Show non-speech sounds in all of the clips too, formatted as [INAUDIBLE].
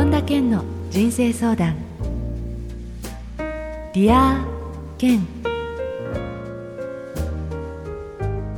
本田健の人生相談。 Dear Ken。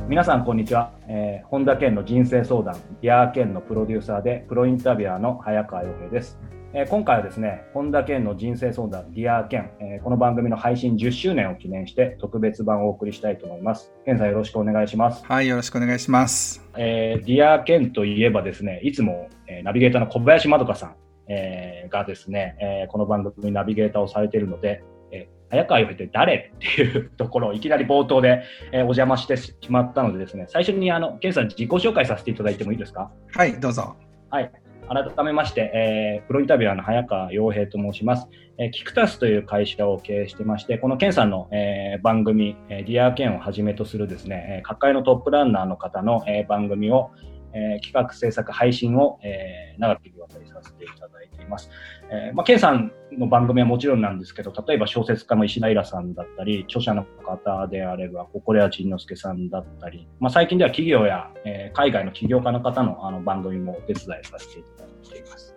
皆さんこんにちは、えー、本田健の人生相談。 Dear Ken のプロデューサーでプロインタビュアーの早川洋平です。えー、今回はですね、本田健の人生相談、ディア健、えー、この番組の配信10周年を記念して特別版をお送りしたいと思います。健さんよろしくお願いします。はい、よろしくお願いします。えー、 Dear Ken といえばですね、いつも、えー、ナビゲーターの小林まどかさん、えー、がですね、えー、この番組ナビゲーターをされているので、えー、早川洋平って誰っていうところをいきなり冒頭で、えー、お邪魔してしまったのでですね、最初にあの、健さん自己紹介させていただいてもいいですか？はい、どうぞ。はい。改めまして、えー、プロインタビュアーの早川洋平と申します。えー、キクタスという会社を経営してまして、このケンさんの、えー、番組、えー、ディアケンをはじめとするですね、各界のトップランナーの方の、えー、番組を、えー、企画、制作、配信を、えー、長きにわたりさせていただいています。えー、まあ、ケンさんの番組はもちろんなんですけど、例えば小説家の石田イラさんだったり、著者の方であれば、心谷仁之助さんだったり、まあ、最近では企業や、えー、海外の起業家の方のあの番組もお手伝いさせていただいています。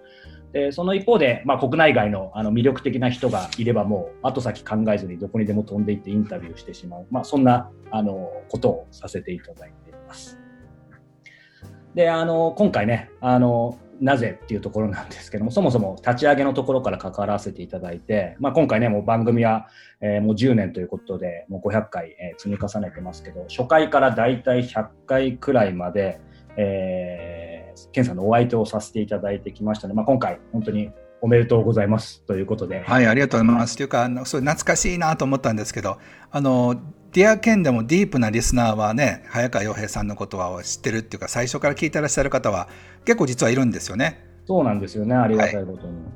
でその一方で、まあ、国内外のあの魅力的な人がいればもう後先考えずにどこにでも飛んでいってインタビューしてしまう、まあ、そんなあのことをさせていただいています。で、あの、今回ね、あの、なぜっていうところなんですけども、そもそも立ち上げのところから関わらせていただいて、まあ、今回ね、もう番組は、えー、もう10年ということで、もう500回、えー、積み重ねてますけど、初回からだいたい100回くらいまで、えー、ケンさんのお相手をさせていただいてきましたので、まあ、今回、本当におめでとうございますということで。はい、ありがとうございます。というか、あの、そう懐かしいなと思ったんですけど、あの、ディアケンでもディープなリスナーはね、早川洋平さんのことは知ってるっていうか、最初から聞いてらっしゃる方は結構実はいるんですよね。そうなんですよね、ありがたいことに。はい、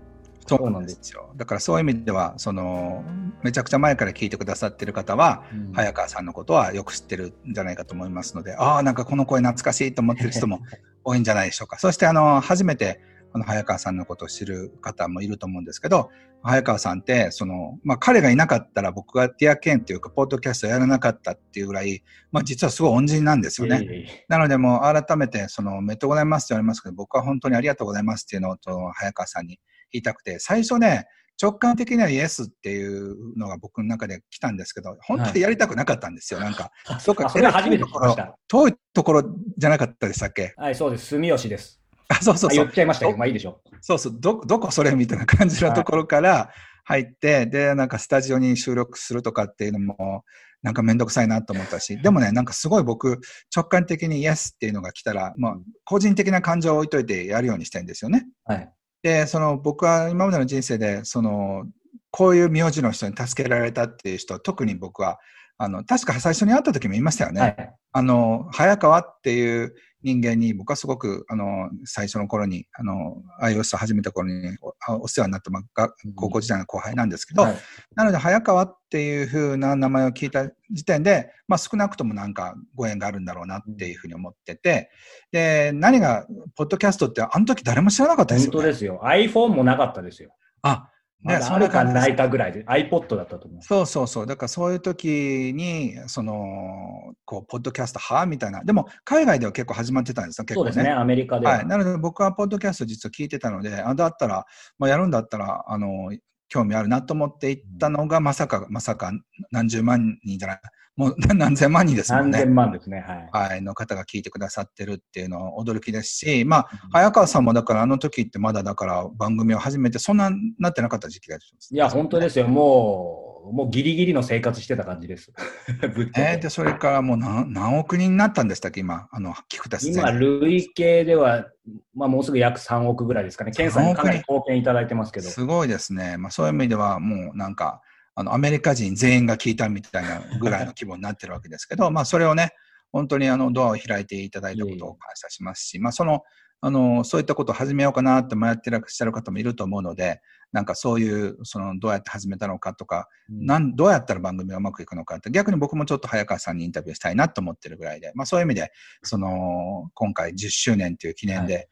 そうなんですよ。だからそういう意味では、その、めちゃくちゃ前から聞いてくださってる方は、うん、早川さんのことはよく知ってるんじゃないかと思いますので、ああ、なんかこの声懐かしいと思ってる人も多いんじゃないでしょうか。そして、あの、初めてこの早川さんのことを知る方もいると思うんですけど、早川さんって、その、まあ、彼がいなかったら僕がディアケンっていうか、ポッドキャストやらなかったっていうぐらい、まあ、実はすごい恩人なんですよね。なので、もう改めて、その、めっとうございますって言われますけど、僕は本当にありがとうございますっていうのを、早川さんに言いたくて、最初ね、直感的にはイエスっていうのが僕の中で来たんですけど、本当にやりたくなかったんですよ、はい、なんか。そっか、それは初めて聞きました。遠いところじゃなかったでしたっけ？はい、そうです。住吉です。あそうそうそう。言っちゃいましたけど、まあいいでしょう。そうそう、ど、どこそれみたいな感じのところから入って、はい、で、なんかスタジオに収録するとかっていうのも、なんかめんどくさいなと思ったし、でもね、なんかすごい僕、直感的にイエスっていうのが来たら、まあ、個人的な感情を置いといてやるようにしたいんですよね。はい。で、その僕は今までの人生で、その、こういう名字の人に助けられたっていう人、特に僕は、あの、確か最初に会った時も言いましたよね。はい、あの、早川っていう人間に僕はすごく、あの、最初の頃に、あの、iOS を始めた頃にお世話になった、まあ、高校時代の後輩なんですけど、はい、なので、早川っていうふうな名前を聞いた時点で、まあ、少なくともなんかご縁があるんだろうなっていうふうに思ってて、で、何が、ポッドキャストって、あの時誰も知らなかったですよ、ね。本当ですよ。iPhone もなかったですよ。あ、ね、それかないかぐらいで、iPod だったと思う。そうそうそう。だからそういう時に、その、こう、ポッドキャストはみたいな。でも、海外では結構始まってたんですよ、結構、ね、そうですね、アメリカでは。はい。なので、僕はポッドキャスト実は聞いてたので、あ、だったら、まあ、やるんだったら、あの、興味あるなと思って行ったのが、まさか、まさか何十万人じゃない、もう何千万人ですもんね。何千万ですね。はい。はい。の方が聞いてくださってるっていうのは驚きですし、まあ、早川さんもだからあの時ってまだだから番組を始めてそんななってなかった時期だします。いや、本当ですよ。もう、もうギリギリの生活してた感じです。[LAUGHS] えー、で、それからもう何何億人になったんでしたっけ、今、あの、聞くた今、累計では、まあ、もうすぐ約3億ぐらいですかね。検査にかなり貢献いただいてますけど。すごいですね。まあ、そういう意味では、もうなんか、あの、アメリカ人全員が聞いたみたいなぐらいの規模になってるわけですけど、まあ、それをね、本当にあの、ドアを開いていただいたことを感謝しますし、まあ、その、あの、そういったことを始めようかなって迷ってらっしゃる方もいると思うので、なんかそういう、その、どうやって始めたのかとか、うん、なんどうやったら番組がうまくいくのかって、逆に僕もちょっと早川さんにインタビューしたいなと思ってるぐらいで、まあそういう意味で、その、今回10周年という記念で、はい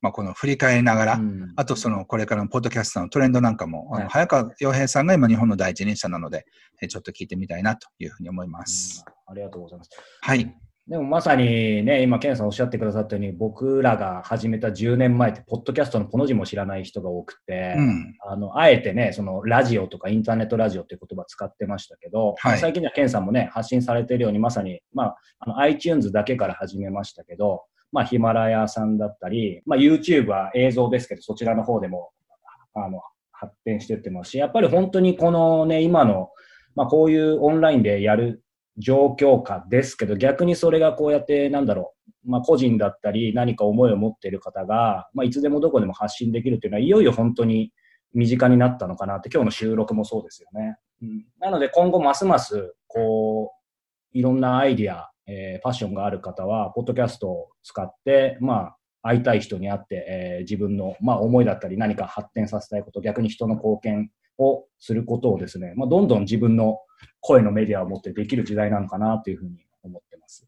まあ、この振り返りながら、うん、あとそのこれからのポッドキャストのトレンドなんかも、はい、早川洋平さんが今日本の第一人者なので、えちょっと聞いてみたいなというふうに思います、うん、ありがとうございます。はい。でもまさにね、今、ケンさんおっしゃってくださったように、僕らが始めた10年前って、ポッドキャストのこの字も知らない人が多くて、うん、あの、あえてね、そのラジオとかインターネットラジオっていう言葉使ってましたけど、はい、最近ではケンさんもね、発信されているように、まさに、まあ、あの iTunes だけから始めましたけど、まあ、ヒマラヤさんだったり、まあ、YouTube は映像ですけど、そちらの方でも、あの、発展していってますし、やっぱり本当にこのね、今の、まあ、こういうオンラインでやる状況下ですけど、逆にそれがこうやって、なんだろう、まあ、個人だったり、何か思いを持っている方が、まあ、いつでもどこでも発信できるっていうのは、いよいよ本当に身近になったのかなって、今日の収録もそうですよね。うん、なので、今後ますます、こう、いろんなアイディア、えー、パッションがある方は、ポッドキャストを使って、まあ、会いたい人に会って、えー、自分の、まあ、思いだったり何か発展させたいこと、逆に人の貢献をすることをですね、まあ、どんどん自分の声のメディアを持ってできる時代なのかなというふうに思ってます。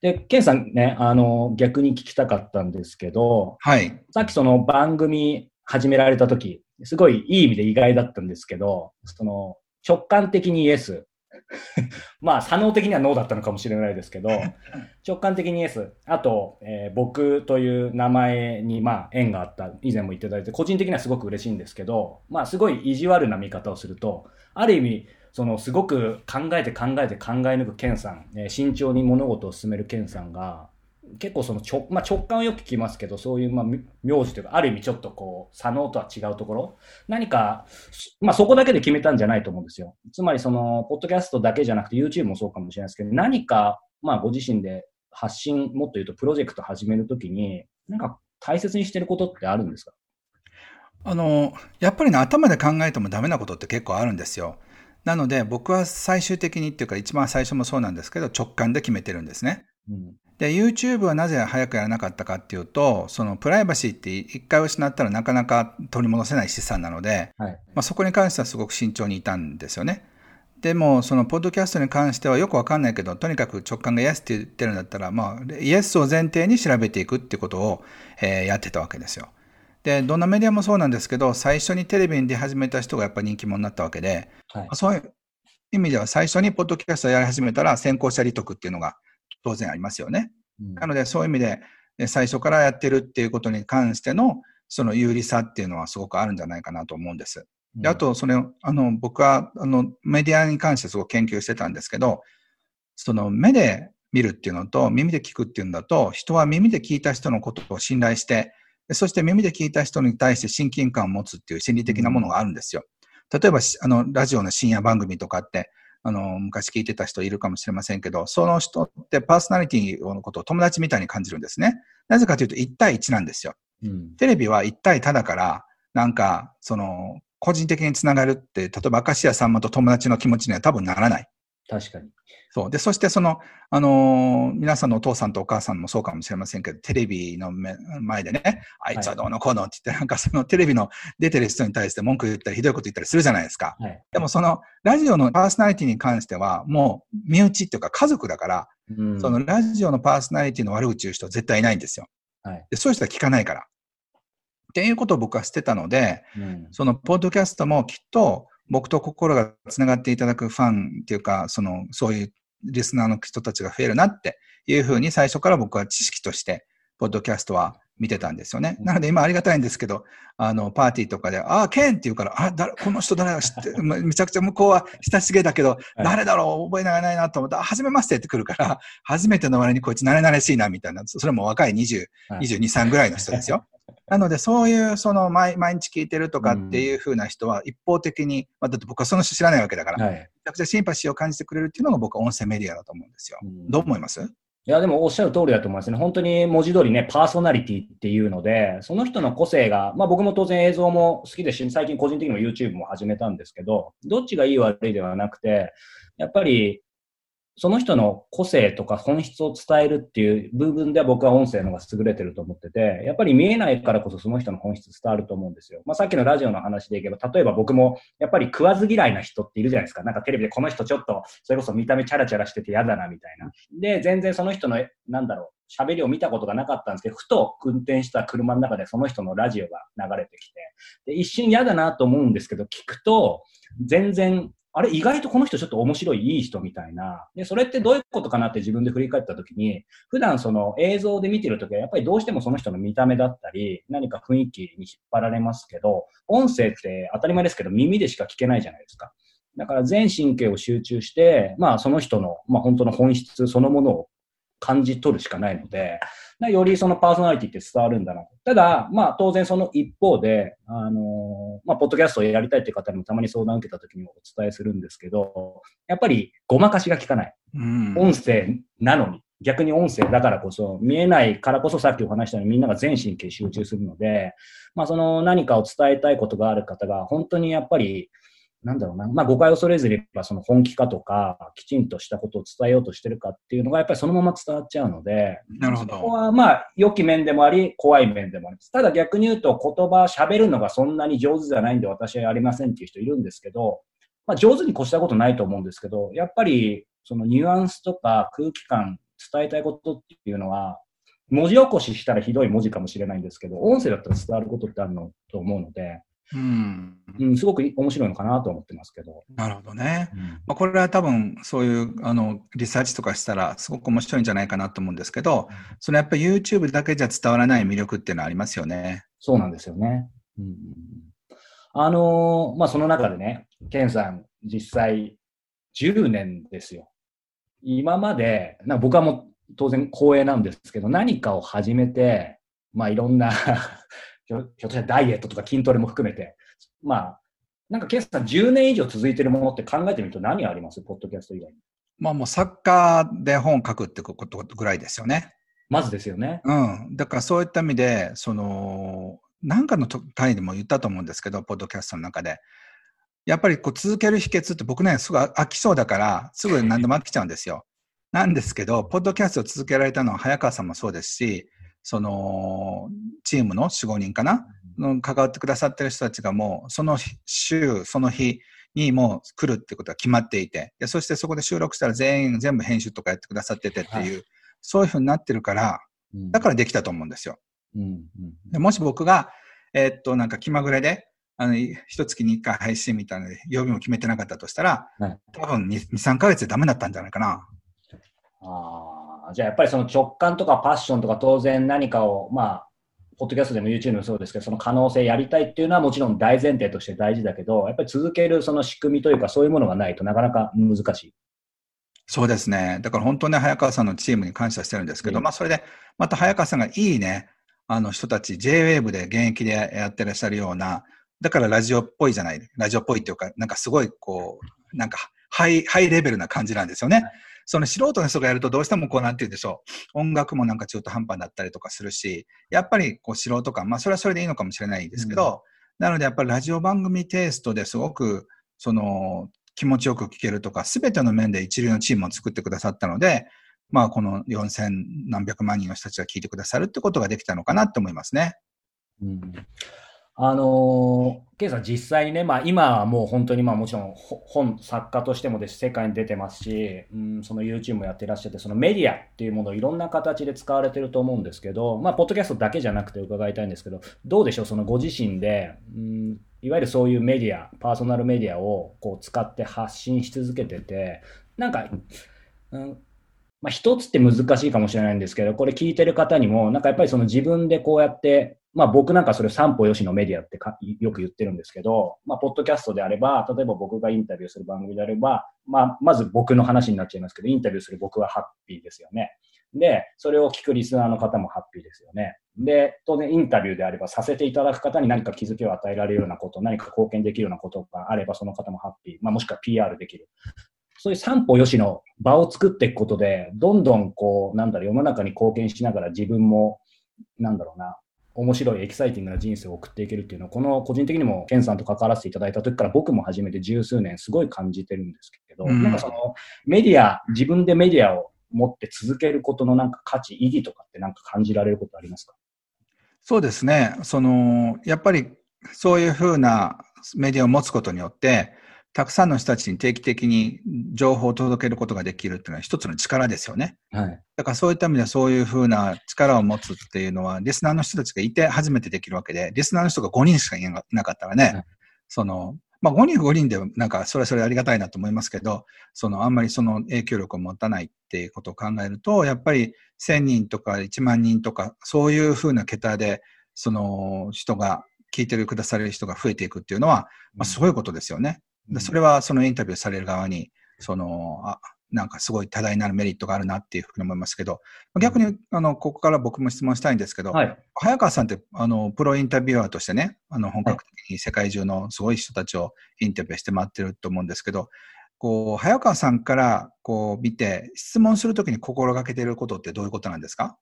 で、ケンさんね、あの、逆に聞きたかったんですけど、はい。さっきその番組始められた時、すごいいい意味で意外だったんですけど、その直感的にイエス、[LAUGHS] まあ、作能的にはノーだったのかもしれないですけど、[LAUGHS] 直感的にイエス。あと、えー、僕という名前に、まあ、縁があった、以前も言っていただいて、個人的にはすごく嬉しいんですけど、まあ、すごい意地悪な見方をすると、ある意味、その、すごく考えて考えて考え抜くケンさん、えー、慎重に物事を進めるケンさんが、結構その直,、まあ、直感はよく聞きますけど、そういう、まあ、名字というか、ある意味ちょっとこう、左脳とは違うところ、何か、まあ、そこだけで決めたんじゃないと思うんですよ。つまりその、ポッドキャストだけじゃなくて YouTube もそうかもしれないですけど、何か、まあ、ご自身で発信、もっと言うとプロジェクト始めるときに、なんか大切にしてることってあるんですか？あの、やっぱりね、頭で考えてもダメなことって結構あるんですよ。なので、僕は最終的にっていうか、一番最初もそうなんですけど、直感で決めてるんですね。うん、で、YouTube はなぜ早くやらなかったかっていうと、そのプライバシーって一回失ったらなかなか取り戻せない資産なので、はい、まあ、そこに関してはすごく慎重にいたんですよね。でも、そのポッドキャストに関してはよくわかんないけど、とにかく直感がイエスって言ってるんだったら、まあ、イエスを前提に調べていくっていうことを、えー、やってたわけですよ。で、どんなメディアもそうなんですけど、最初にテレビに出始めた人がやっぱり人気者になったわけで、はい、そういう意味では最初にポッドキャストをやり始めたら先行者利得っていうのが当然ありますよね。なので、そういう意味で、最初からやってるっていうことに関しての、その有利さっていうのはすごくあるんじゃないかなと思うんです。であと、それ、あの、僕は、あの、メディアに関してすごく研究してたんですけど、その目で見るっていうのと耳で聞くっていうんだと、人は耳で聞いた人のことを信頼して、そして耳で聞いた人に対して親近感を持つっていう心理的なものがあるんですよ。例えば、あの、ラジオの深夜番組とかって、あの、昔聞いてた人いるかもしれませんけど、その人ってパーソナリティのことを友達みたいに感じるんですね。なぜかというと1対1なんですよ。うん、テレビは1対他だから、なんか、その、個人的につながるって、例えば明石家さんまと友達の気持ちには多分ならない。確かに。そう。で、そしてその、あのー、皆さんのお父さんとお母さんもそうかもしれませんけど、テレビの前でね、あいつはどうのこうのって言って、なんかそのテレビの出てる人に対して文句言ったり、ひどいこと言ったりするじゃないですか。はい、でもその、ラジオのパーソナリティに関しては、もう身内っていうか家族だから、うん、そのラジオのパーソナリティの悪口言う人は絶対いないんですよ。はい、でそういう人は聞かないから。っていうことを僕は捨てたので、うん、そのポッドキャストもきっと僕と心が繋がっていただくファンっていうか、その、そういうリスナーの人たちが増えるなっていうふうに最初から僕は知識として、ポッドキャストは見てたんですよね。なので今ありがたいんですけど、あの、パーティーとかで、ああ、ケンって言うから、あ、だこの人誰だ？知って、[LAUGHS] めちゃくちゃ向こうは親しげだけど、誰だろう？覚えながらないなと思ったら、はじめましてって来るから、初めての割にこいつ慣れ慣れしいなみたいな、それも若い20、22、3ぐらいの人ですよ。なので、そういう、その毎、毎日聞いてるとかっていうふうな人は、一方的に、まあ、だって僕はその人知らないわけだから、はい、めちゃくちゃシンパシーを感じてくれるっていうのが僕は音声メディアだと思うんですよ。うん、どう思います？いや、でもおっしゃる通りだと思いますね。本当に文字通りね、パーソナリティっていうので、その人の個性が、まあ僕も当然映像も好きですし、最近個人的にも YouTube も始めたんですけど、どっちがいい悪いではなくて、やっぱりその人の個性とか本質を伝えるっていう部分では僕は音声の方が優れてると思ってて、やっぱり見えないからこそその人の本質伝わると思うんですよ。まあさっきのラジオの話でいけば、例えば僕もやっぱり食わず嫌いな人っているじゃないですか。なんかテレビでこの人ちょっと、それこそ見た目チャラチャラしてて嫌だなみたいな。で、全然その人の、なんだろう、喋りを見たことがなかったんですけど、ふと運転した車の中でその人のラジオが流れてきて、で一瞬嫌だなと思うんですけど、聞くと、全然あれ、意外とこの人ちょっと面白い、いい人みたいな。で、それってどういうことかなって自分で振り返った時に、普段その映像で見てるときは、やっぱりどうしてもその人の見た目だったり、何か雰囲気に引っ張られますけど、音声って当たり前ですけど、耳でしか聞けないじゃないですか。だから全神経を集中して、まあその人の、まあ本当の本質そのものを感じ取るしかないので、よりそのパーソナリティって伝わるんだなと。ただ、まあ当然その一方で、あのまあポッドキャストをやりたいっていう方にもたまに相談を受けた時にもお伝えするんですけど、やっぱりごまかしが効かない。うん、音声なのに。逆に音声だからこそ、見えないからこそさっきお話したようにみんなが全神経集中するので、まあその何かを伝えたいことがある方が本当にやっぱりなんだろうな、まあ、誤解を恐れずにその本気かとか、きちんとしたことを伝えようとしてるかっていうのが、やっぱりそのまま伝わっちゃうので、なるほど。そこはまあ、良き面でもあり、怖い面でもあります。ただ逆に言うと、言葉、喋るのがそんなに上手じゃないんで、私はやりませんっていう人いるんですけど、まあ、上手に越したことないと思うんですけど、やっぱり、そのニュアンスとか空気感、伝えたいことっていうのは、文字起こししたらひどい文字かもしれないんですけど、音声だったら伝わることってあるのと思うので、うん、うん、すごく面白いのかなと思ってますけど。なるほどね。うん、まあ、これは多分そういうあのリサーチとかしたらすごく面白いんじゃないかなと思うんですけど、そのやっぱり YouTube だけじゃ伝わらない魅力っていうのはありますよね。そうなんですよね。うん、あのー、まあその中でね、ケンさん実際10年ですよ。今まで、な僕はもう当然光栄なんですけど、何かを始めて、まあいろんなひょっとしたらダイエットとか筋トレも含めて、まあ、なんか、ケンさん10年以上続いてるものって考えてみると何あります？ポッドキャスト以外に。まあもう作家で本書くってことぐらいですよね。まずですよね。うん。だからそういった意味で、その、なんかの単位でも言ったと思うんですけど、ポッドキャストの中で。やっぱりこう続ける秘訣って僕ね、すぐ飽きそうだから、すぐ何でも飽きちゃうんですよ。なんですけど、ポッドキャストを続けられたのは早川さんもそうですし、その、チームの4、5人かな、の関わってくださってる人たちがもう、その週、その日にもう来るってことが決まっていて、でそしてそこで収録したら全員、全部編集とかやってくださっててっていう、はい、そういうふうになってるから、だからできたと思うんですよ。うんうん、でもし僕が、えー、っと、なんか気まぐれで、あの、一月に一回配信みたいな曜日も決めてなかったとしたら、はい、多分2、3ヶ月でダメだったんじゃないかな。ああ。じゃあやっぱりその直感とかパッションとか当然何かを、まあ、ポッドキャストでも YouTube もそうですけど、その可能性やりたいっていうのはもちろん大前提として大事だけど、やっぱり続けるその仕組みというかそういうものがないとなかなか難しい。そうですね。だから本当に早川さんのチームに感謝してるんですけど、うん、まあそれで、また早川さんがいいね、あの人たち、JWAVE で現役でやってらっしゃるような、だからラジオっぽいじゃない、ラジオっぽいっていうか、なんかすごいこう、なんかハイ、ハイレベルな感じなんですよね。その素人の人がやるとどうしてもこうなんて言うんでしょう。音楽もなんか中途半端だったりとかするし、やっぱりこう素人感、まあそれはそれでいいのかもしれないですけど、うん、なのでやっぱりラジオ番組テイストですごく、その気持ちよく聞けるとか、すべての面で一流のチームを作ってくださったので、まあこの4000何百万人の人たちが聞いてくださるってことができたのかなって思いますね。うんあのー、ケイさん実際にね、まあ今はもう本当にまあもちろん本作家としてもです世界に出てますし、うん、その YouTube もやってらっしゃって、そのメディアっていうものをいろんな形で使われてると思うんですけど、まあポッドキャストだけじゃなくて伺いたいんですけど、どうでしょうそのご自身で、うん、いわゆるそういうメディア、パーソナルメディアをこう使って発信し続けてて、なんか、うんまあ、一つって難しいかもしれないんですけど、これ聞いてる方にも、なんかやっぱりその自分でこうやってまあ僕なんかそれ三歩よしのメディアってかよく言ってるんですけど、まあポッドキャストであれば、例えば僕がインタビューする番組であれば、まあまず僕の話になっちゃいますけど、インタビューする僕はハッピーですよね。で、それを聞くリスナーの方もハッピーですよね。で、当然インタビューであればさせていただく方に何か気づきを与えられるようなこと、何か貢献できるようなことがあればその方もハッピー、まあもしくは PR できる。そういう三歩よしの場を作っていくことで、どんどんこう、なんだろう、世の中に貢献しながら自分も、なんだろうな、面白いエキサイティングな人生を送っていけるっていうのは、この個人的にもケンさんと関わらせていただいた時から僕も始めて十数年すごい感じてるんですけど、うん、なんかそのメディア、自分でメディアを持って続けることのなんか価値、意義とかってなんか感じられることありますか？そうですね。その、やっぱりそういうふうなメディアを持つことによって、たくさんの人たちに定期的に情報を届けることができるっていうのは一つの力ですよね。はい。だからそういった意味ではそういうふうな力を持つっていうのは、リスナーの人たちがいて初めてできるわけで、リスナーの人が5人しかいなかったらね、はい、その、まあ5人5人でなんかそれはそれありがたいなと思いますけど、そのあんまりその影響力を持たないっていうことを考えると、やっぱり1000人とか1万人とか、そういうふうな桁で、その人が、聞いてるくだされる人が増えていくっていうのは、まあすごいことですよね。でそれはそのインタビューされる側に、その、あなんかすごい多大なるメリットがあるなっていうふうに思いますけど、逆に、あの、ここから僕も質問したいんですけど、はい。早川さんって、あの、プロインタビュアーとしてね、あの、本格的に世界中のすごい人たちをインタビューして回ってると思うんですけど、こう、早川さんから、こう、見て、質問するときに心がけていることってどういうことなんですか？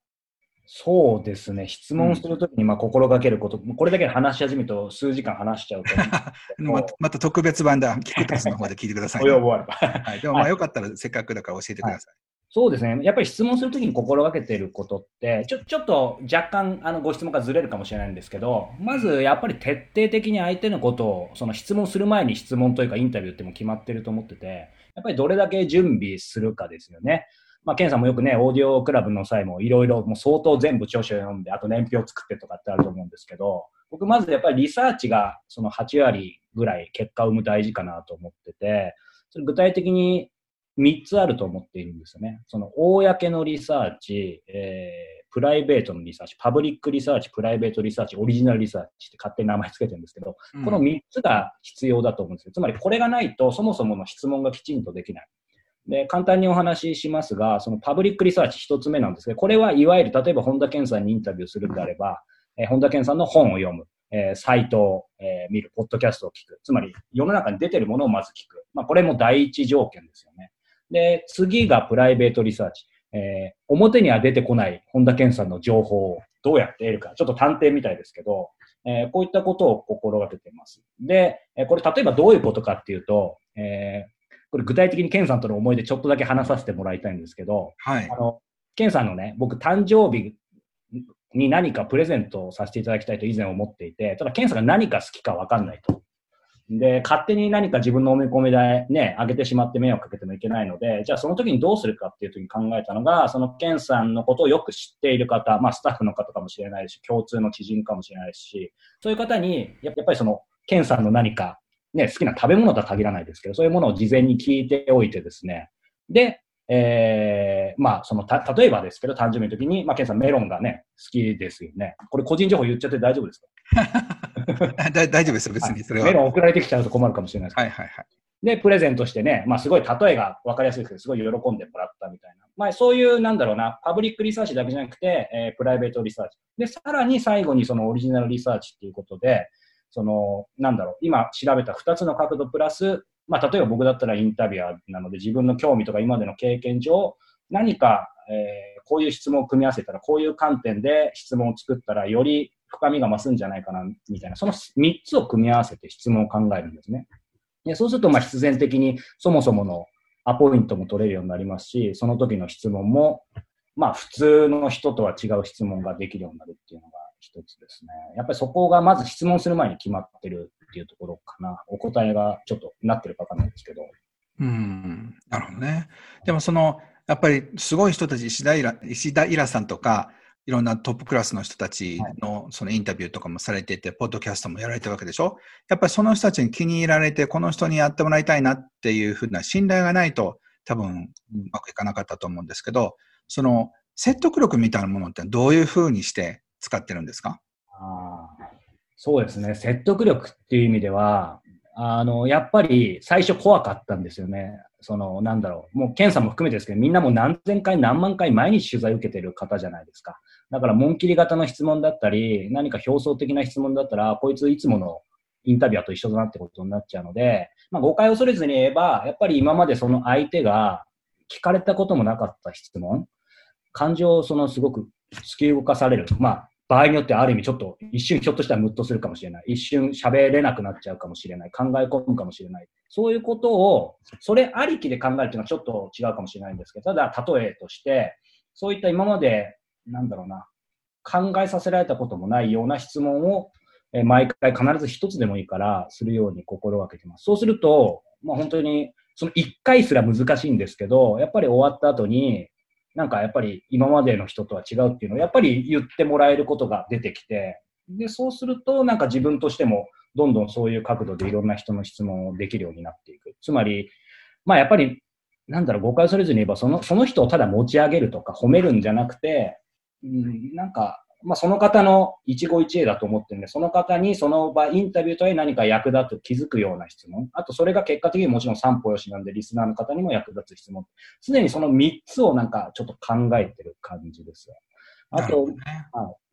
そうですね。質問するときにまあ心がけること、これだけ話し始めると数時間話しちゃうと [LAUGHS] またまた特別版だ、キクタスの方で聞いてください、[LAUGHS] お要望あれば。はい、でもまあよかったらせっかくだから教えてください。そうですね。やっぱり質問するときに心がけていることって、ちょちょっと若干あのご質問がずれるかもしれないんですけど、まずやっぱり徹底的に相手のことを、その質問する前に質問というかインタビューってもう決まってると思ってて、やっぱりどれだけ準備するかですよね。まあ、ケンさんもよくね、オーディオクラブの際もいろいろもう相当全部調書を読んで、あと年表を作ってとかってあると思うんですけど、僕まずやっぱりリサーチがその8割ぐらい結果を生む大事かなと思ってて、それ具体的に3つあると思っているんですよね。その、公のリサーチ、えー、プライベートのリサーチ、パブリックリサーチ、プライベートリサーチ、オリジナルリサーチって勝手に名前つけてるんですけど、この3つが必要だと思うんですよ。つまりこれがないと、そもそもの質問がきちんとできない。で、簡単にお話ししますが、そのパブリックリサーチ一つ目なんですけど、これはいわゆる、例えば本田健さんにインタビューするんであれば、えー本田健さんの本を読む、えーサイトを、えー見る、ポッドキャストを聞く。つまり、世の中に出てるものをまず聞く。まあ、これも第一条件ですよね。で、次がプライベートリサーチ。えー表には出てこない本田健さんの情報をどうやって得るか。ちょっと探偵みたいですけど、えーこういったことを心がけています。で、えこれ例えばどういうことかっていうと、えーこれ具体的に健さんとの思い出ちょっとだけ話させてもらいたいんですけど、はいあ。の、ケンさんのね、僕誕生日に何かプレゼントをさせていただきたいと以前思っていて、ただケンさんが何か好きかわかんないと。で、勝手に何か自分の思い込みでね、上げてしまって迷惑かけてもいけないので、じゃあその時にどうするかっていう時に考えたのが、そのケンさんのことをよく知っている方、まあスタッフの方かもしれないし、共通の知人かもしれないし、そういう方に、ややっぱりその、ケンさんの何か、ね、好きな食べ物とは限らないですけど、そういうものを事前に聞いておいてですね、で、えー、まあ、その、た、例えばですけど、誕生日の時に、まあ、ケンさんメロンがね、好きですよね。これ個人情報言っちゃって大丈夫ですか？[LAUGHS] だ大丈夫ですよ、別にそれは。メロン送られてきちゃうと困るかもしれないですけどはいはいはい。で、プレゼントしてね、まあすごい例えが分かりやすいですけど、すごい喜んでもらったみたいな。まあそういう、なんだろうな、パブリックリサーチだけじゃなくて、えープライベートリサーチ。で、さらに最後にそのオリジナルリサーチっていうことで、その、なんだろう、今調べた2つの角度プラス、まあ例えば僕だったらインタビュアーなので、自分の興味とか今までの経験上、何か、えーこういう質問を組み合わせたら、こういう観点で質問を作ったら、より深みが増すんじゃないかな、みたいな、その3つを組み合わせて質問を考えるんですね。でそうすると、まあ、必然的にそもそものアポイントも取れるようになりますし、その時の質問も、まあ、普通の人とは違う質問ができるようになるっていうのが一つですね。やっぱりそこがまず質問する前に決まってるっていうところかな。お答えがちょっとなってるかわかんないですけど。うん、なるほどね。でもその、やっぱりすごい人たち、石田イラ石田イラさんとか、いろんなトップクラスの人たちのそのインタビューとかもされていて、ポッドキャストもやられてるわけでしょ？やっぱりその人たちに気に入られて、この人にやってもらいたいなっていうふうな信頼がないと、多分うまくいかなかったと思うんですけど、その説得力みたいなものってどういうふうにして使ってるんですか？あそうですね。説得力っていう意味では、あの、やっぱり最初怖かったんですよね。その、なんだろう。もう、ケンさんも含めてですけど、みんなもう何千回何万回毎日取材受けてる方じゃないですか。だから、紋切り型の質問だったり、何か表層的な質問だったら、こいついつものインタビュアーと一緒だなってことになっちゃうので、まあ、誤解を恐れずに言えば、やっぱり今までその相手が聞かれたこともなかった質問、感情をそのすごく突き動かされる。まあ、場合によってある意味ちょっと一瞬ひょっとしたらムッとするかもしれない。一瞬喋れなくなっちゃうかもしれない。考え込むかもしれない。そういうことを、それありきで考えるっていうのはちょっと違うかもしれないんですけど、ただ例えとして、そういった今まで、なんだろうな、考えさせられたこともないような質問を、え毎回必ず一つでもいいからするように心がけてます。そうすると、まあ本当に、その一回すら難しいんですけど、やっぱり終わった後に、なんかやっぱり今までの人とは違うっていうのをやっぱり言ってもらえることが出てきて、で、そうするとなんか自分としてもどんどんそういう角度でいろんな人の質問をできるようになっていく。つまり、まあやっぱり、なんだろう、誤解されずに言えば、その、その人をただ持ち上げるとか褒めるんじゃなくて、うん、なんか、まあその方の一期一会だと思ってるんで、その方にその場、インタビューとは何か役立つ、気づくような質問。あとそれが結果的にもちろん三歩よしなんで、リスナーの方にも役立つ質問。常にその三つをなんかちょっと考えてる感じですよ。あと、ね、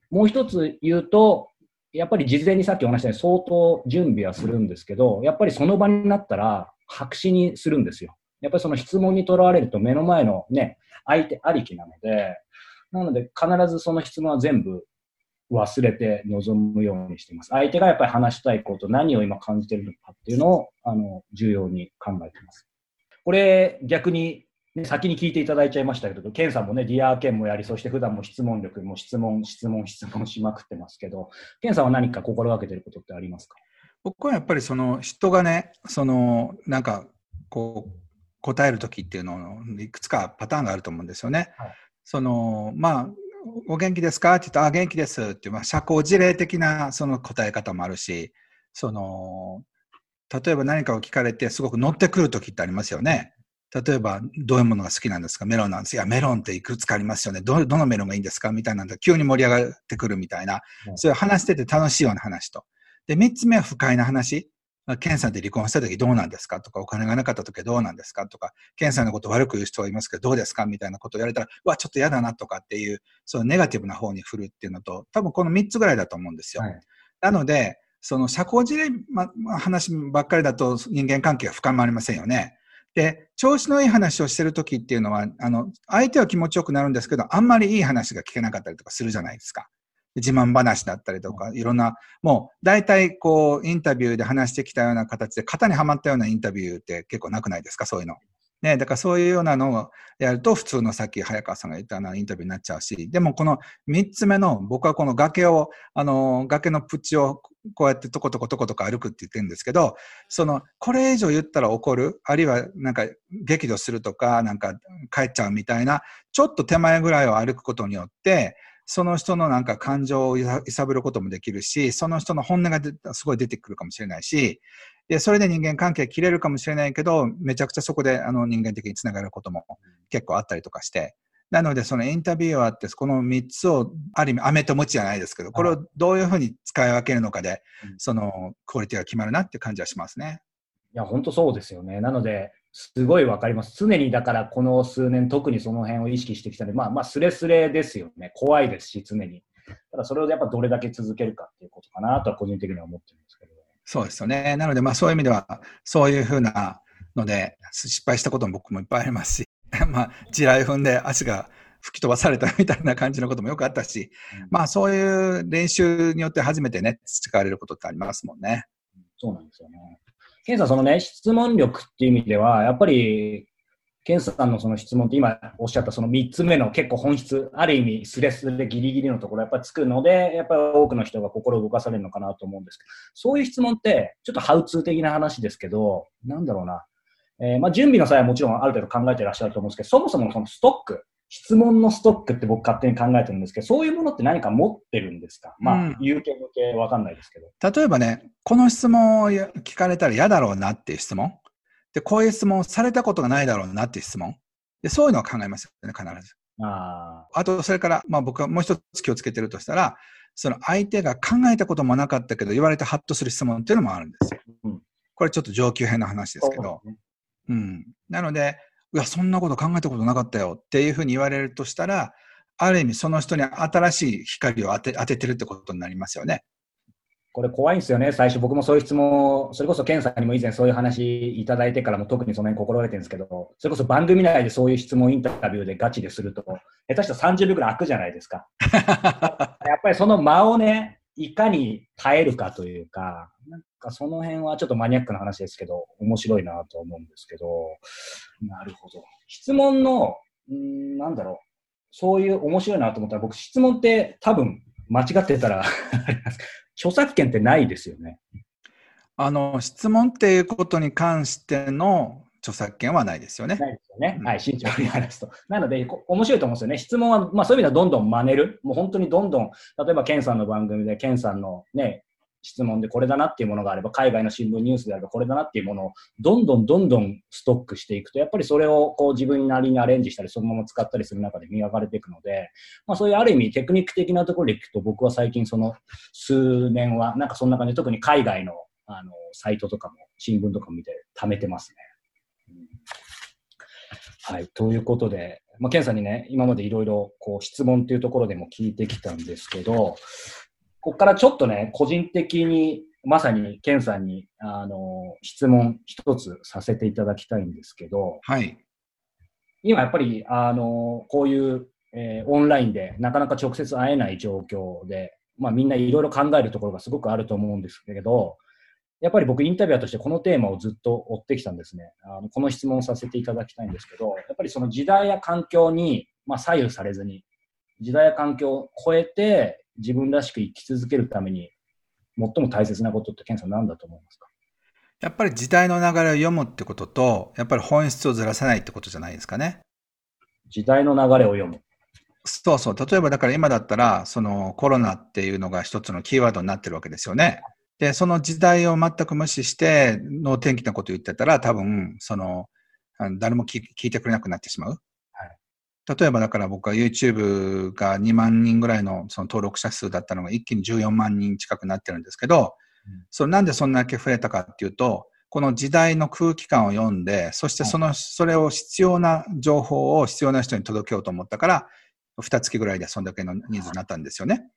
もう一つ言うと、やっぱり事前にさっきお話したように相当準備はするんですけど、やっぱりその場になったら白紙にするんですよ。やっぱりその質問にとらわれると目の前のね、相手ありきなので、なので必ずその質問は全部忘れて臨むようにしています。相手がやっぱり話したいこと、何を今感じてるのかっていうのを、あの、重要に考えています。これ、逆にね、先に聞いていただいちゃいましたけど、ケンさんもね、ディアーケンもやり、そして普段も質問力も質問、質問、質問しまくってますけど、ケンさんは何か心がけてることってありますか？僕はやっぱりその人がね、そのなんかこう答えるときっていうののいくつかパターンがあると思うんですよね。はい、そのまあお元気ですか？って言ったら、あ、元気ですって、まあ、社交辞令的なその答え方もあるし、その、例えば何かを聞かれてすごく乗ってくるときってありますよね。例えば、どういうものが好きなんですか？メロンなんです。いや、メロンっていくつかありますよね。ど、どのメロンがいいんですか？みたいな急に盛り上がってくるみたいな、うん、そういう話してて楽しいような話と。で、三つ目は不快な話。ケンさんで離婚した時どうなんですかとか、お金がなかった時どうなんですかとか、ケンさんのこと悪く言う人がいますけどどうですかみたいなことを言われたら、うわ、ちょっと嫌だなとかっていう、そうネガティブな方に振るっていうのと、多分この三つぐらいだと思うんですよ。はい、なので、その社交辞令、ま、話ばっかりだと人間関係が深まりませんよね。で、調子のいい話をしてるときっていうのは、あの、相手は気持ちよくなるんですけど、あんまりいい話が聞けなかったりとかするじゃないですか。自慢話だったりとか、いろんな、もう、大体こう、インタビューで話してきたような形で、型にはまったようなインタビューって結構なくないですか、そういうの。ね、だからそういうようなのをやると、普通のさっき早川さんが言ったようなインタビューになっちゃうし、でもこの三つ目の、僕はこの崖を、あの、崖のプチをこうやってとことことことか歩くって言ってるんですけど、その、これ以上言ったら怒る、あるいはなんか激怒するとか、なんか帰っちゃうみたいな、ちょっと手前ぐらいを歩くことによって、その人のなんか感情を揺さぶることもできるし、その人の本音がすごい出てくるかもしれないし、で、それで人間関係切れるかもしれないけど、めちゃくちゃそこであの人間的につながることも結構あったりとかして、なので、そのインタビュアーって、この3つを、ある意味、飴とムチじゃないですけど、これをどういうふうに使い分けるのかで、そのクオリティが決まるなっていう感じはしますね。いや、本当そうですよね。なので、すごいわかります。常にだからこの数年特にその辺を意識してきたので、まあまあスレスレですよね。怖いですし、常に。ただそれをやっぱどれだけ続けるかっていうことかなとは個人的には思ってるんですけど。そうですよね。なのでまあそういう意味では、そういうふうなので、失敗したことも僕もいっぱいありますし、[LAUGHS] まあ地雷踏んで足が吹き飛ばされたみたいな感じのこともよくあったし、うん、まあそういう練習によって初めてね、培われることってありますもんね。そうなんですよね。ケンさん、そのね、質問力っていう意味では、やっぱり、ケンさんのその質問って今おっしゃったその3つ目の結構本質、ある意味スレスレギリギリのところやっぱりつくので、やっぱり多くの人が心を動かされるのかなと思うんですけど、そういう質問ってちょっとハウツー的な話ですけど、なんだろうな。えー、まあ準備の際はもちろんある程度考えていらっしゃると思うんですけど、そもそもそのストック、質問のストックって僕勝手に考えてるんですけど、そういうものって何か持ってるんですか？まあ、うん、有形無形わかんないですけど。例えばね、この質問を聞かれたら嫌だろうなっていう質問。で、こういう質問をされたことがないだろうなっていう質問。で、そういうのを考えますよね、必ず。ああと、それから、まあ僕はもう一つ気をつけてるとしたら、その相手が考えたこともなかったけど、言われてハッとする質問っていうのもあるんですよ。うん、これちょっと上級編の話ですけど。うね、うん。なので、いや、そんなこと考えたことなかったよっていうふうに言われるとしたら、ある意味その人に新しい光を当て当ててるってことになりますよね。これ怖いんですよね。最初僕もそういう質問、それこそケンさんにも以前そういう話いただいてからも特にその辺心がけてるんですけど、それこそ番組内でそういう質問インタビューでガチですると、下手したら30秒くらい空くじゃないですか。[LAUGHS] やっぱりその間をね、いかに耐えるかというか、なんかその辺はちょっとマニアックな話ですけど、面白いなと思うんですけど、なるほど。質問の、んなんだろう、そういう面白いなと思ったら、僕質問って多分間違ってたら著作権ってないですよね。あの、質問っていうことに関しての著作権はないですよね。ないですよね。うん、はい、慎重に話すと。なので、面白いと思うんですよね。質問は、まあそういう意味ではどんどん真似る。もう本当にどんどん、例えば、ケンさんの番組で、ケンさんのね、質問でこれだなっていうものがあれば、海外の新聞ニュースであればこれだなっていうものをどんどんどんどんストックしていくと、やっぱりそれをこう自分なりにアレンジしたり、そのまま使ったりする中で磨かれていくので、まあそういうある意味テクニック的なところでいくと、僕は最近その数年は、なんかそんな感じで、特に海外のあのサイトとかも新聞とかも見て貯めてますね。はい。ということで、まあ、ケンさんにね、今までいろいろ質問っていうところでも聞いてきたんですけど、ここからちょっとね、個人的に、まさにケンさんに、あの、質問一つさせていただきたいんですけど、はい。今やっぱり、あの、こういう、えー、オンラインでなかなか直接会えない状況で、まあみんないろいろ考えるところがすごくあると思うんですけど、やっぱり僕インタビュアーとしてこのテーマをずっと追ってきたんですね。あのこの質問をさせていただきたいんですけど、やっぱりその時代や環境に、まあ、左右されずに、時代や環境を超えて自分らしく生き続けるために、最も大切なことって、ケンさん何だと思いますか？やっぱり時代の流れを読むってことと、やっぱり本質をずらさないってことじゃないですかね。時代の流れを読む。そうそう。例えばだから今だったら、そのコロナっていうのが一つのキーワードになってるわけですよね。で、その時代を全く無視して、能天気なこと言ってたら、多分、その、誰も聞いてくれなくなってしまう。はい、例えばだから僕は YouTube が2万人ぐらいのその登録者数だったのが一気に14万人近くなってるんですけど、うん、それなんでそんなだけ増えたかっていうと、この時代の空気感を読んで、そしてその、それを必要な情報を必要な人に届けようと思ったから、二月ぐらいでそんだけの人数になったんですよね。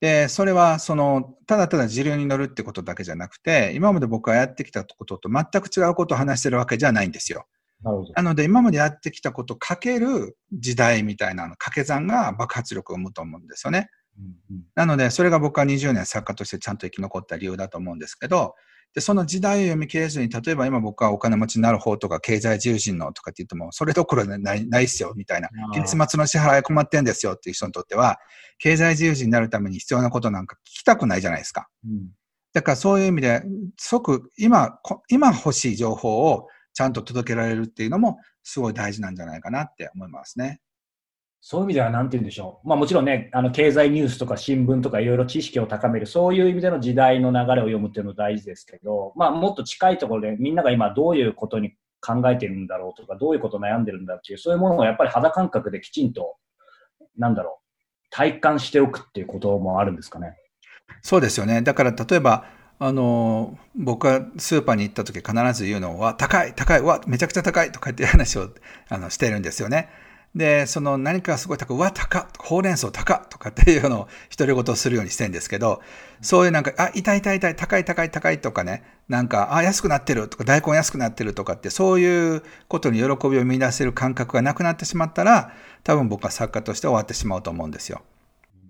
で、それは、その、ただただ時流に乗るってことだけじゃなくて、今まで僕がやってきたことと全く違うことを話してるわけじゃないんですよ。なるほど。なので、今までやってきたことかける時代みたいなの、掛け算が爆発力を生むと思うんですよね。うんうん、なので、それが僕は20年作家としてちゃんと生き残った理由だと思うんですけど、で、その時代を読み切れずに、例えば今僕はお金持ちになる方とか経済自由人のとかって言っても、それどころでないないっすよ、みたいな。月末の支払い困ってんですよっていう人にとっては、経済自由人になるために必要なことなんか聞きたくないじゃないですか。うん、だからそういう意味で、即今、今欲しい情報をちゃんと届けられるっていうのも、すごい大事なんじゃないかなって思いますね。そういう意味では、なんて言うんでしょう。まあもちろんね、あの、経済ニュースとか新聞とかいろいろ知識を高める、そういう意味での時代の流れを読むっていうの大事ですけど、まあもっと近いところでみんなが今どういうことに考えてるんだろうとか、どういうこと悩んでるんだっていう、そういうものをやっぱり肌感覚できちんと、なんだろう、体感しておくっていうこともあるんですかね。そうですよね。だから例えば、あの、僕がスーパーに行った時必ず言うのは、高い、高い、わ、めちゃくちゃ高いとかっていう話をあのしてるんですよね。で、その何かすごい高い、うわ、高ほうれん草高とかっていうのを独り言をするようにしてるんですけど、そういうなんか、あ、痛い痛い痛い、高い高い高いとかね、なんか、あ、安くなってるとか、大根安くなってるとかって、そういうことに喜びを見出せる感覚がなくなってしまったら、多分僕は作家として終わってしまうと思うんですよ。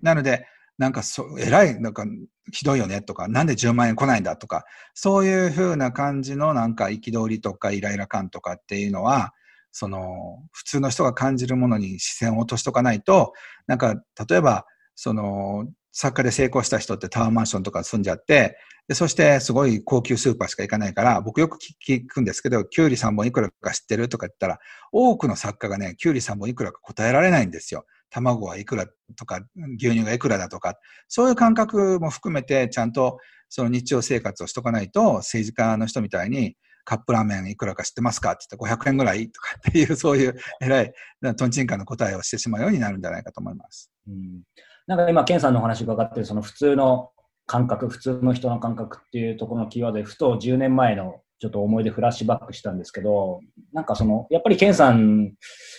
なので、なんかそ、えらい、なんか、ひどいよねとか、なんで10万円来ないんだとか、そういうふうな感じのなんか憤りとかイライラ感とかっていうのは、その、普通の人が感じるものに視線を落としとかないと、なんか、例えば、その、作家で成功した人ってタワーマンションとか住んじゃって、でそしてすごい高級スーパーしか行かないから、僕よく聞くんですけど、キュウリ3本いくらか知ってるとか言ったら、多くの作家がね、キュウリ3本いくらか答えられないんですよ。卵はいくらとか、牛乳がいくらだとか、そういう感覚も含めて、ちゃんとその日常生活をしとかないと、政治家の人みたいに、カップラーメンいくらか知ってますかって言って500円ぐらいとかっていう、そういう偉い、トンチンカンの答えをしてしまうようになるんじゃないかと思います。うん、なんか今、ケンさんのお話伺ってる、その普通の感覚、普通の人の感覚っていうところのキーワードで、ふと10年前のちょっと思い出フラッシュバックしたんですけど、なんかその、やっぱりケンさん、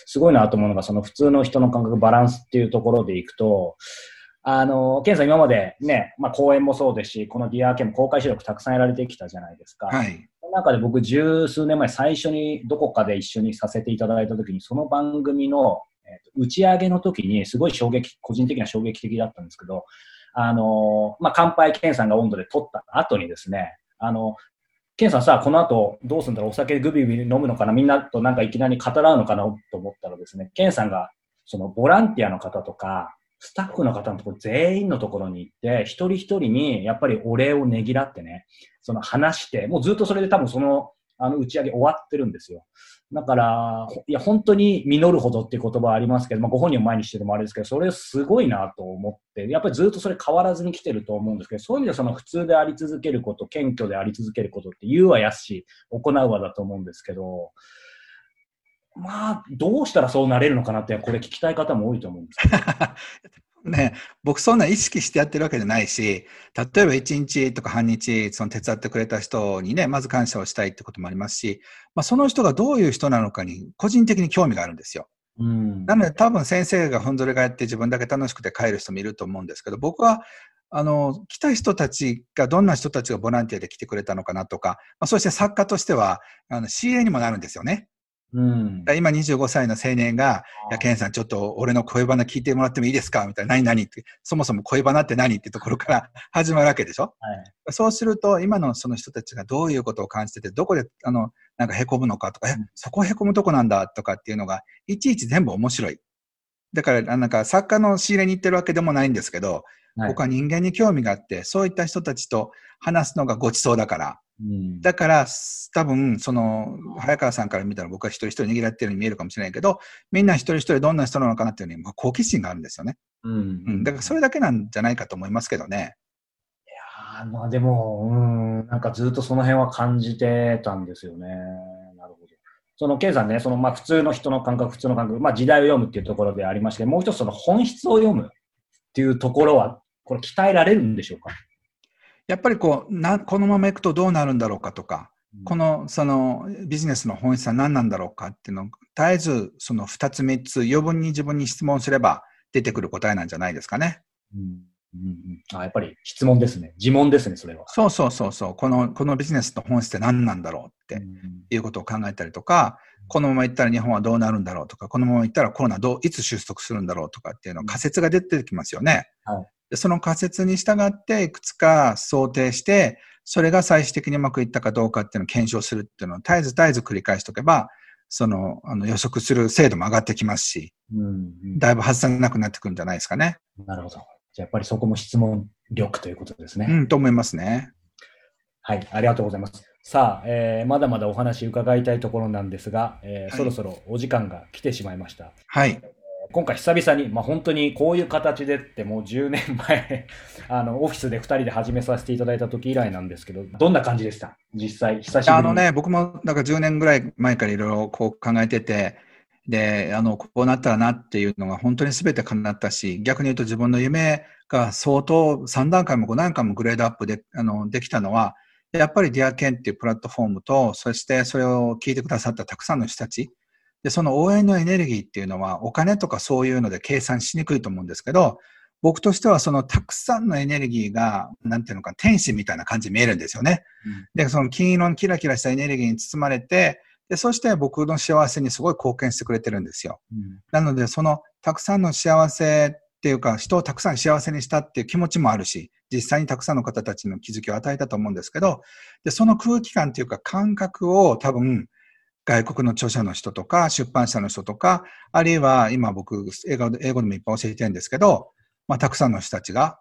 すごいなと思うのが、その普通の人の感覚、バランスっていうところでいくと、あの、ケンさん今までね、まあ講演もそうですし、このディアーケンも公開収録たくさんやられてきたじゃないですか。はい。中で僕十数年前最初にどこかで一緒にさせていただいた時にその番組の、えー、打ち上げの時にすごい衝撃、個人的な衝撃的だったんですけど、あのー、まあ、乾杯ケンさんが温度で撮った後にですね、あの、ケンさんさ、この後どうすんだろう？お酒グビグビ飲むのかな？みんなとなんかいきなり語らうのかな？と思ったらですね、ケンさんがそのボランティアの方とか、スタッフの方のところ全員のところに行って、一人一人にやっぱりお礼をねぎらってね、その話して、もうずっとそれで多分そのあの打ち上げ終わってるんですよ。だから、いや、本当に実るほどっていう言葉ありますけど、まあ、ご本人を前にしてるのもあれですけど、それすごいなと思って、やっぱりずっとそれ変わらずに来てると思うんですけど、そういう意味でその普通であり続けること、謙虚であり続けることって言うはやすし、行うはだと思うんですけど、まあ、どうしたらそうなれるのかなって、これ聞きたい方も多いと思うんですけど。[LAUGHS] ね、僕そんな意識してやってるわけじゃないし、例えば1日とか半日、その手伝ってくれた人にね、まず感謝をしたいってこともありますし、まあ、その人がどういう人なのかに個人的に興味があるんですよ。うんなので多分先生がふんぞり返って自分だけ楽しくて帰る人もいると思うんですけど、僕は、あの、来た人たちがどんな人たちがボランティアで来てくれたのかなとか、まあ、そして作家としては、あの、CA にもなるんですよね。うん。今25歳の青年が、いや、ケンさん、ちょっと俺の恋バナ聞いてもらってもいいですか？みたいな、何々って、そもそも恋バナって何ってところから始まるわけでしょ？はい。そうすると、今のその人たちがどういうことを感じてて、どこで、あの、なんか凹むのかとか、え、そこ凹むとこなんだとかっていうのが、いちいち全部面白い。だから、あなんか作家の仕入れに行ってるわけでもないんですけど、はい。僕は人間に興味があって、そういった人たちと話すのがごちそうだから、うんだから、多分、その、早川さんから見たら僕は一人一人握られてるように見えるかもしれないけど、みんな一人一人どんな人なのかなっていうのに、まあ好奇心があるんですよね。うんうん。だからそれだけなんじゃないかと思いますけどね。あーまあでも、うん、なんかずっとその辺は感じてたんですよね。なるほど。その、ケイさんね、その、まあ普通の人の感覚、普通の感覚、まあ時代を読むっていうところでありまして、もう一つその本質を読むっていうところは、これ鍛えられるんでしょうか？やっぱりこう、な、このまま行くとどうなるんだろうかとか、この、その、ビジネスの本質は何なんだろうかっていうのを、絶えず、その二つ三つ、余分に自分に質問すれば出てくる答えなんじゃないですかね。うんうんうん、あやっぱり質問ですね。自問ですね、それは。そうそうそうそう。この、このビジネスの本質って何なんだろうっていうことを考えたりとか、このまま行ったら日本はどうなるんだろうとか、このまま行ったらコロナどう、いつ収束するんだろうとかっていうの仮説が出てきますよね。はいでその仮説に従っていくつか想定して、それが最終的にうまくいったかどうかっていうのを検証するっていうのを絶えず絶えず繰り返しておけば、その、あの予測する精度も上がってきますし、うんうんだいぶ外さなくなってくるんじゃないですかね。なるほど。じゃあやっぱりそこも質問力ということですね。うん、と思いますね。はい、ありがとうございます。さあ、えーまだまだお話伺いたいところなんですが、えーはいそろそろお時間が来てしまいました。はい。今回久々に、まあ、本当にこういう形でってもう10年前、[LAUGHS] あの、オフィスで2人で始めさせていただいた時以来なんですけど、どんな感じでした？実際、久しぶり。あのね、僕もなんか10年ぐらい前からいろいろこう考えてて、で、あの、こうなったらなっていうのが本当に全て叶ったし、逆に言うと自分の夢が相当3段階も5段階もグレードアップで、あの、できたのは、やっぱりディアケンっていうプラットフォームと、そしてそれを聞いてくださったたくさんの人たち、で、その応援のエネルギーっていうのはお金とかそういうので計算しにくいと思うんですけど、僕としてはそのたくさんのエネルギーが、なんていうのか、天使みたいな感じに見えるんですよね。で、その金色のキラキラしたエネルギーに包まれて、で、そして僕の幸せにすごい貢献してくれてるんですよ。うんなので、そのたくさんの幸せっていうか、人をたくさん幸せにしたっていう気持ちもあるし、実際にたくさんの方たちの気づきを与えたと思うんですけど、で、その空気感っていうか感覚を多分、外国の著者の人とか、出版社の人とか、あるいは今僕、英語で英語でもいっぱい教えてるんですけど、まあ、たくさんの人たちが、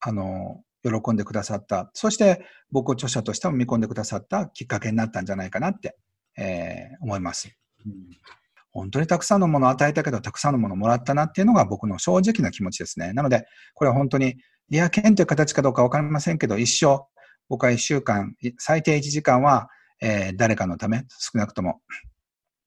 あの、喜んでくださった。そして、僕を著者としても見込んでくださったきっかけになったんじゃないかなって、えー思います。うん本当にたくさんのものを与えたけど、たくさんのものをもらったなっていうのが僕の正直な気持ちですね。なので、これは本当に、リア券という形かどうかわかりませんけど、一生、僕は一週間、い最低1時間は、えー誰かのため、少なくとも、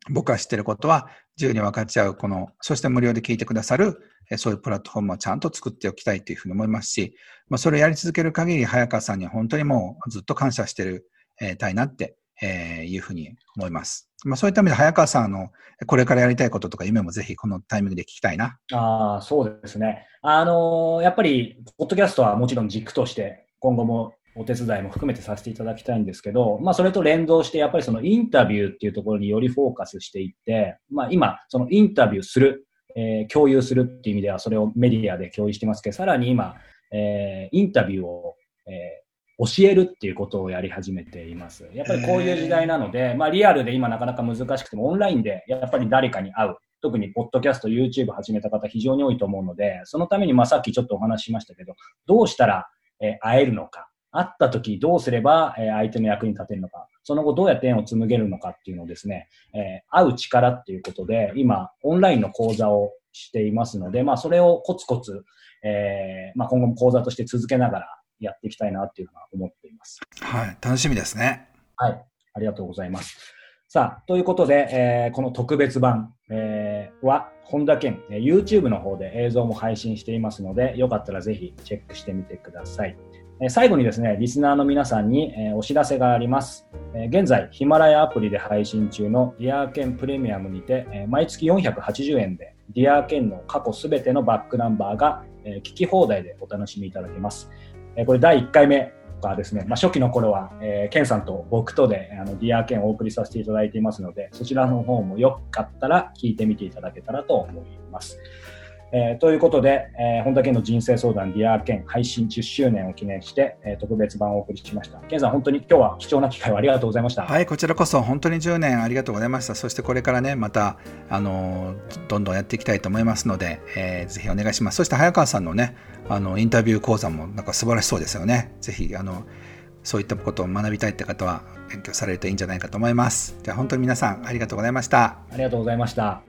僕が知ってることは、自由に分かち合う、この、そして無料で聞いてくださる、えーそういうプラットフォームをちゃんと作っておきたいというふうに思いますし、まあ、それをやり続ける限り、早川さんには本当にもうずっと感謝してる、えーたいなって、えーいうふうに思います。まあ、そういった意味で、早川さんのこれからやりたいこととか夢もぜひこのタイミングで聞きたいな。ああ、そうですね。あのーやっぱり、ポッドキャストはもちろん軸として、今後もお手伝いも含めてさせていただきたいんですけど、まあ、それと連動して、やっぱりそのインタビューっていうところによりフォーカスしていって、まあ、今、そのインタビューする、えー共有するっていう意味では、それをメディアで共有してますけど、さらに今、えーインタビューを、えー教えるっていうことをやり始めています。やっぱりこういう時代なので、まあリアルで今なかなか難しくてもオンラインでやっぱり誰かに会う。特にポッドキャスト、YouTube 始めた方非常に多いと思うので、そのためにまあさっきちょっとお話ししましたけど、どうしたら、えー会えるのか、会った時どうすれば、えー、相手の役に立てるのか、その後どうやって縁を紡げるのかっていうのをですね、えー、会う力っていうことで、今、オンラインの講座をしていますので、まあ、それをコツコツ、えー、まあ、今後も講座として続けながらやっていきたいなっていうのは思っています。はい、楽しみですね。はい、ありがとうございます。さあ、ということで、えー、この特別版、えー、は、本田健、YouTube の方で映像も配信していますので、よかったらぜひチェックしてみてください。最後にですね、リスナーの皆さんにお知らせがあります。現在、ヒマラヤアプリで配信中のディアーケンプレミアムにて、毎月480円でディアーケンの過去すべてのバックナンバーが聞き放題でお楽しみいただけます。これ第1回目がですね、まあ、初期の頃は、え、ケンさんと僕とであのディアーケンをお送りさせていただいていますので、そちらの方もよかったら聞いてみていただけたらと思います。えー、ということで、えー、本田健の人生相談ディアーケン配信10周年を記念して、えー、特別版をお送りしました。健さん、本当に今日は貴重な機会をありがとうございました。はい、こちらこそ本当に10年ありがとうございました。そしてこれからね、また、あのー、どんどんやっていきたいと思いますので、えー、ぜひお願いします。そして早川さんのね、あの、インタビュー講座もなんか素晴らしそうですよね。ぜひ、あの、そういったことを学びたいって方は勉強されるといいんじゃないかと思います。じゃあ本当に皆さんありがとうございました。ありがとうございました。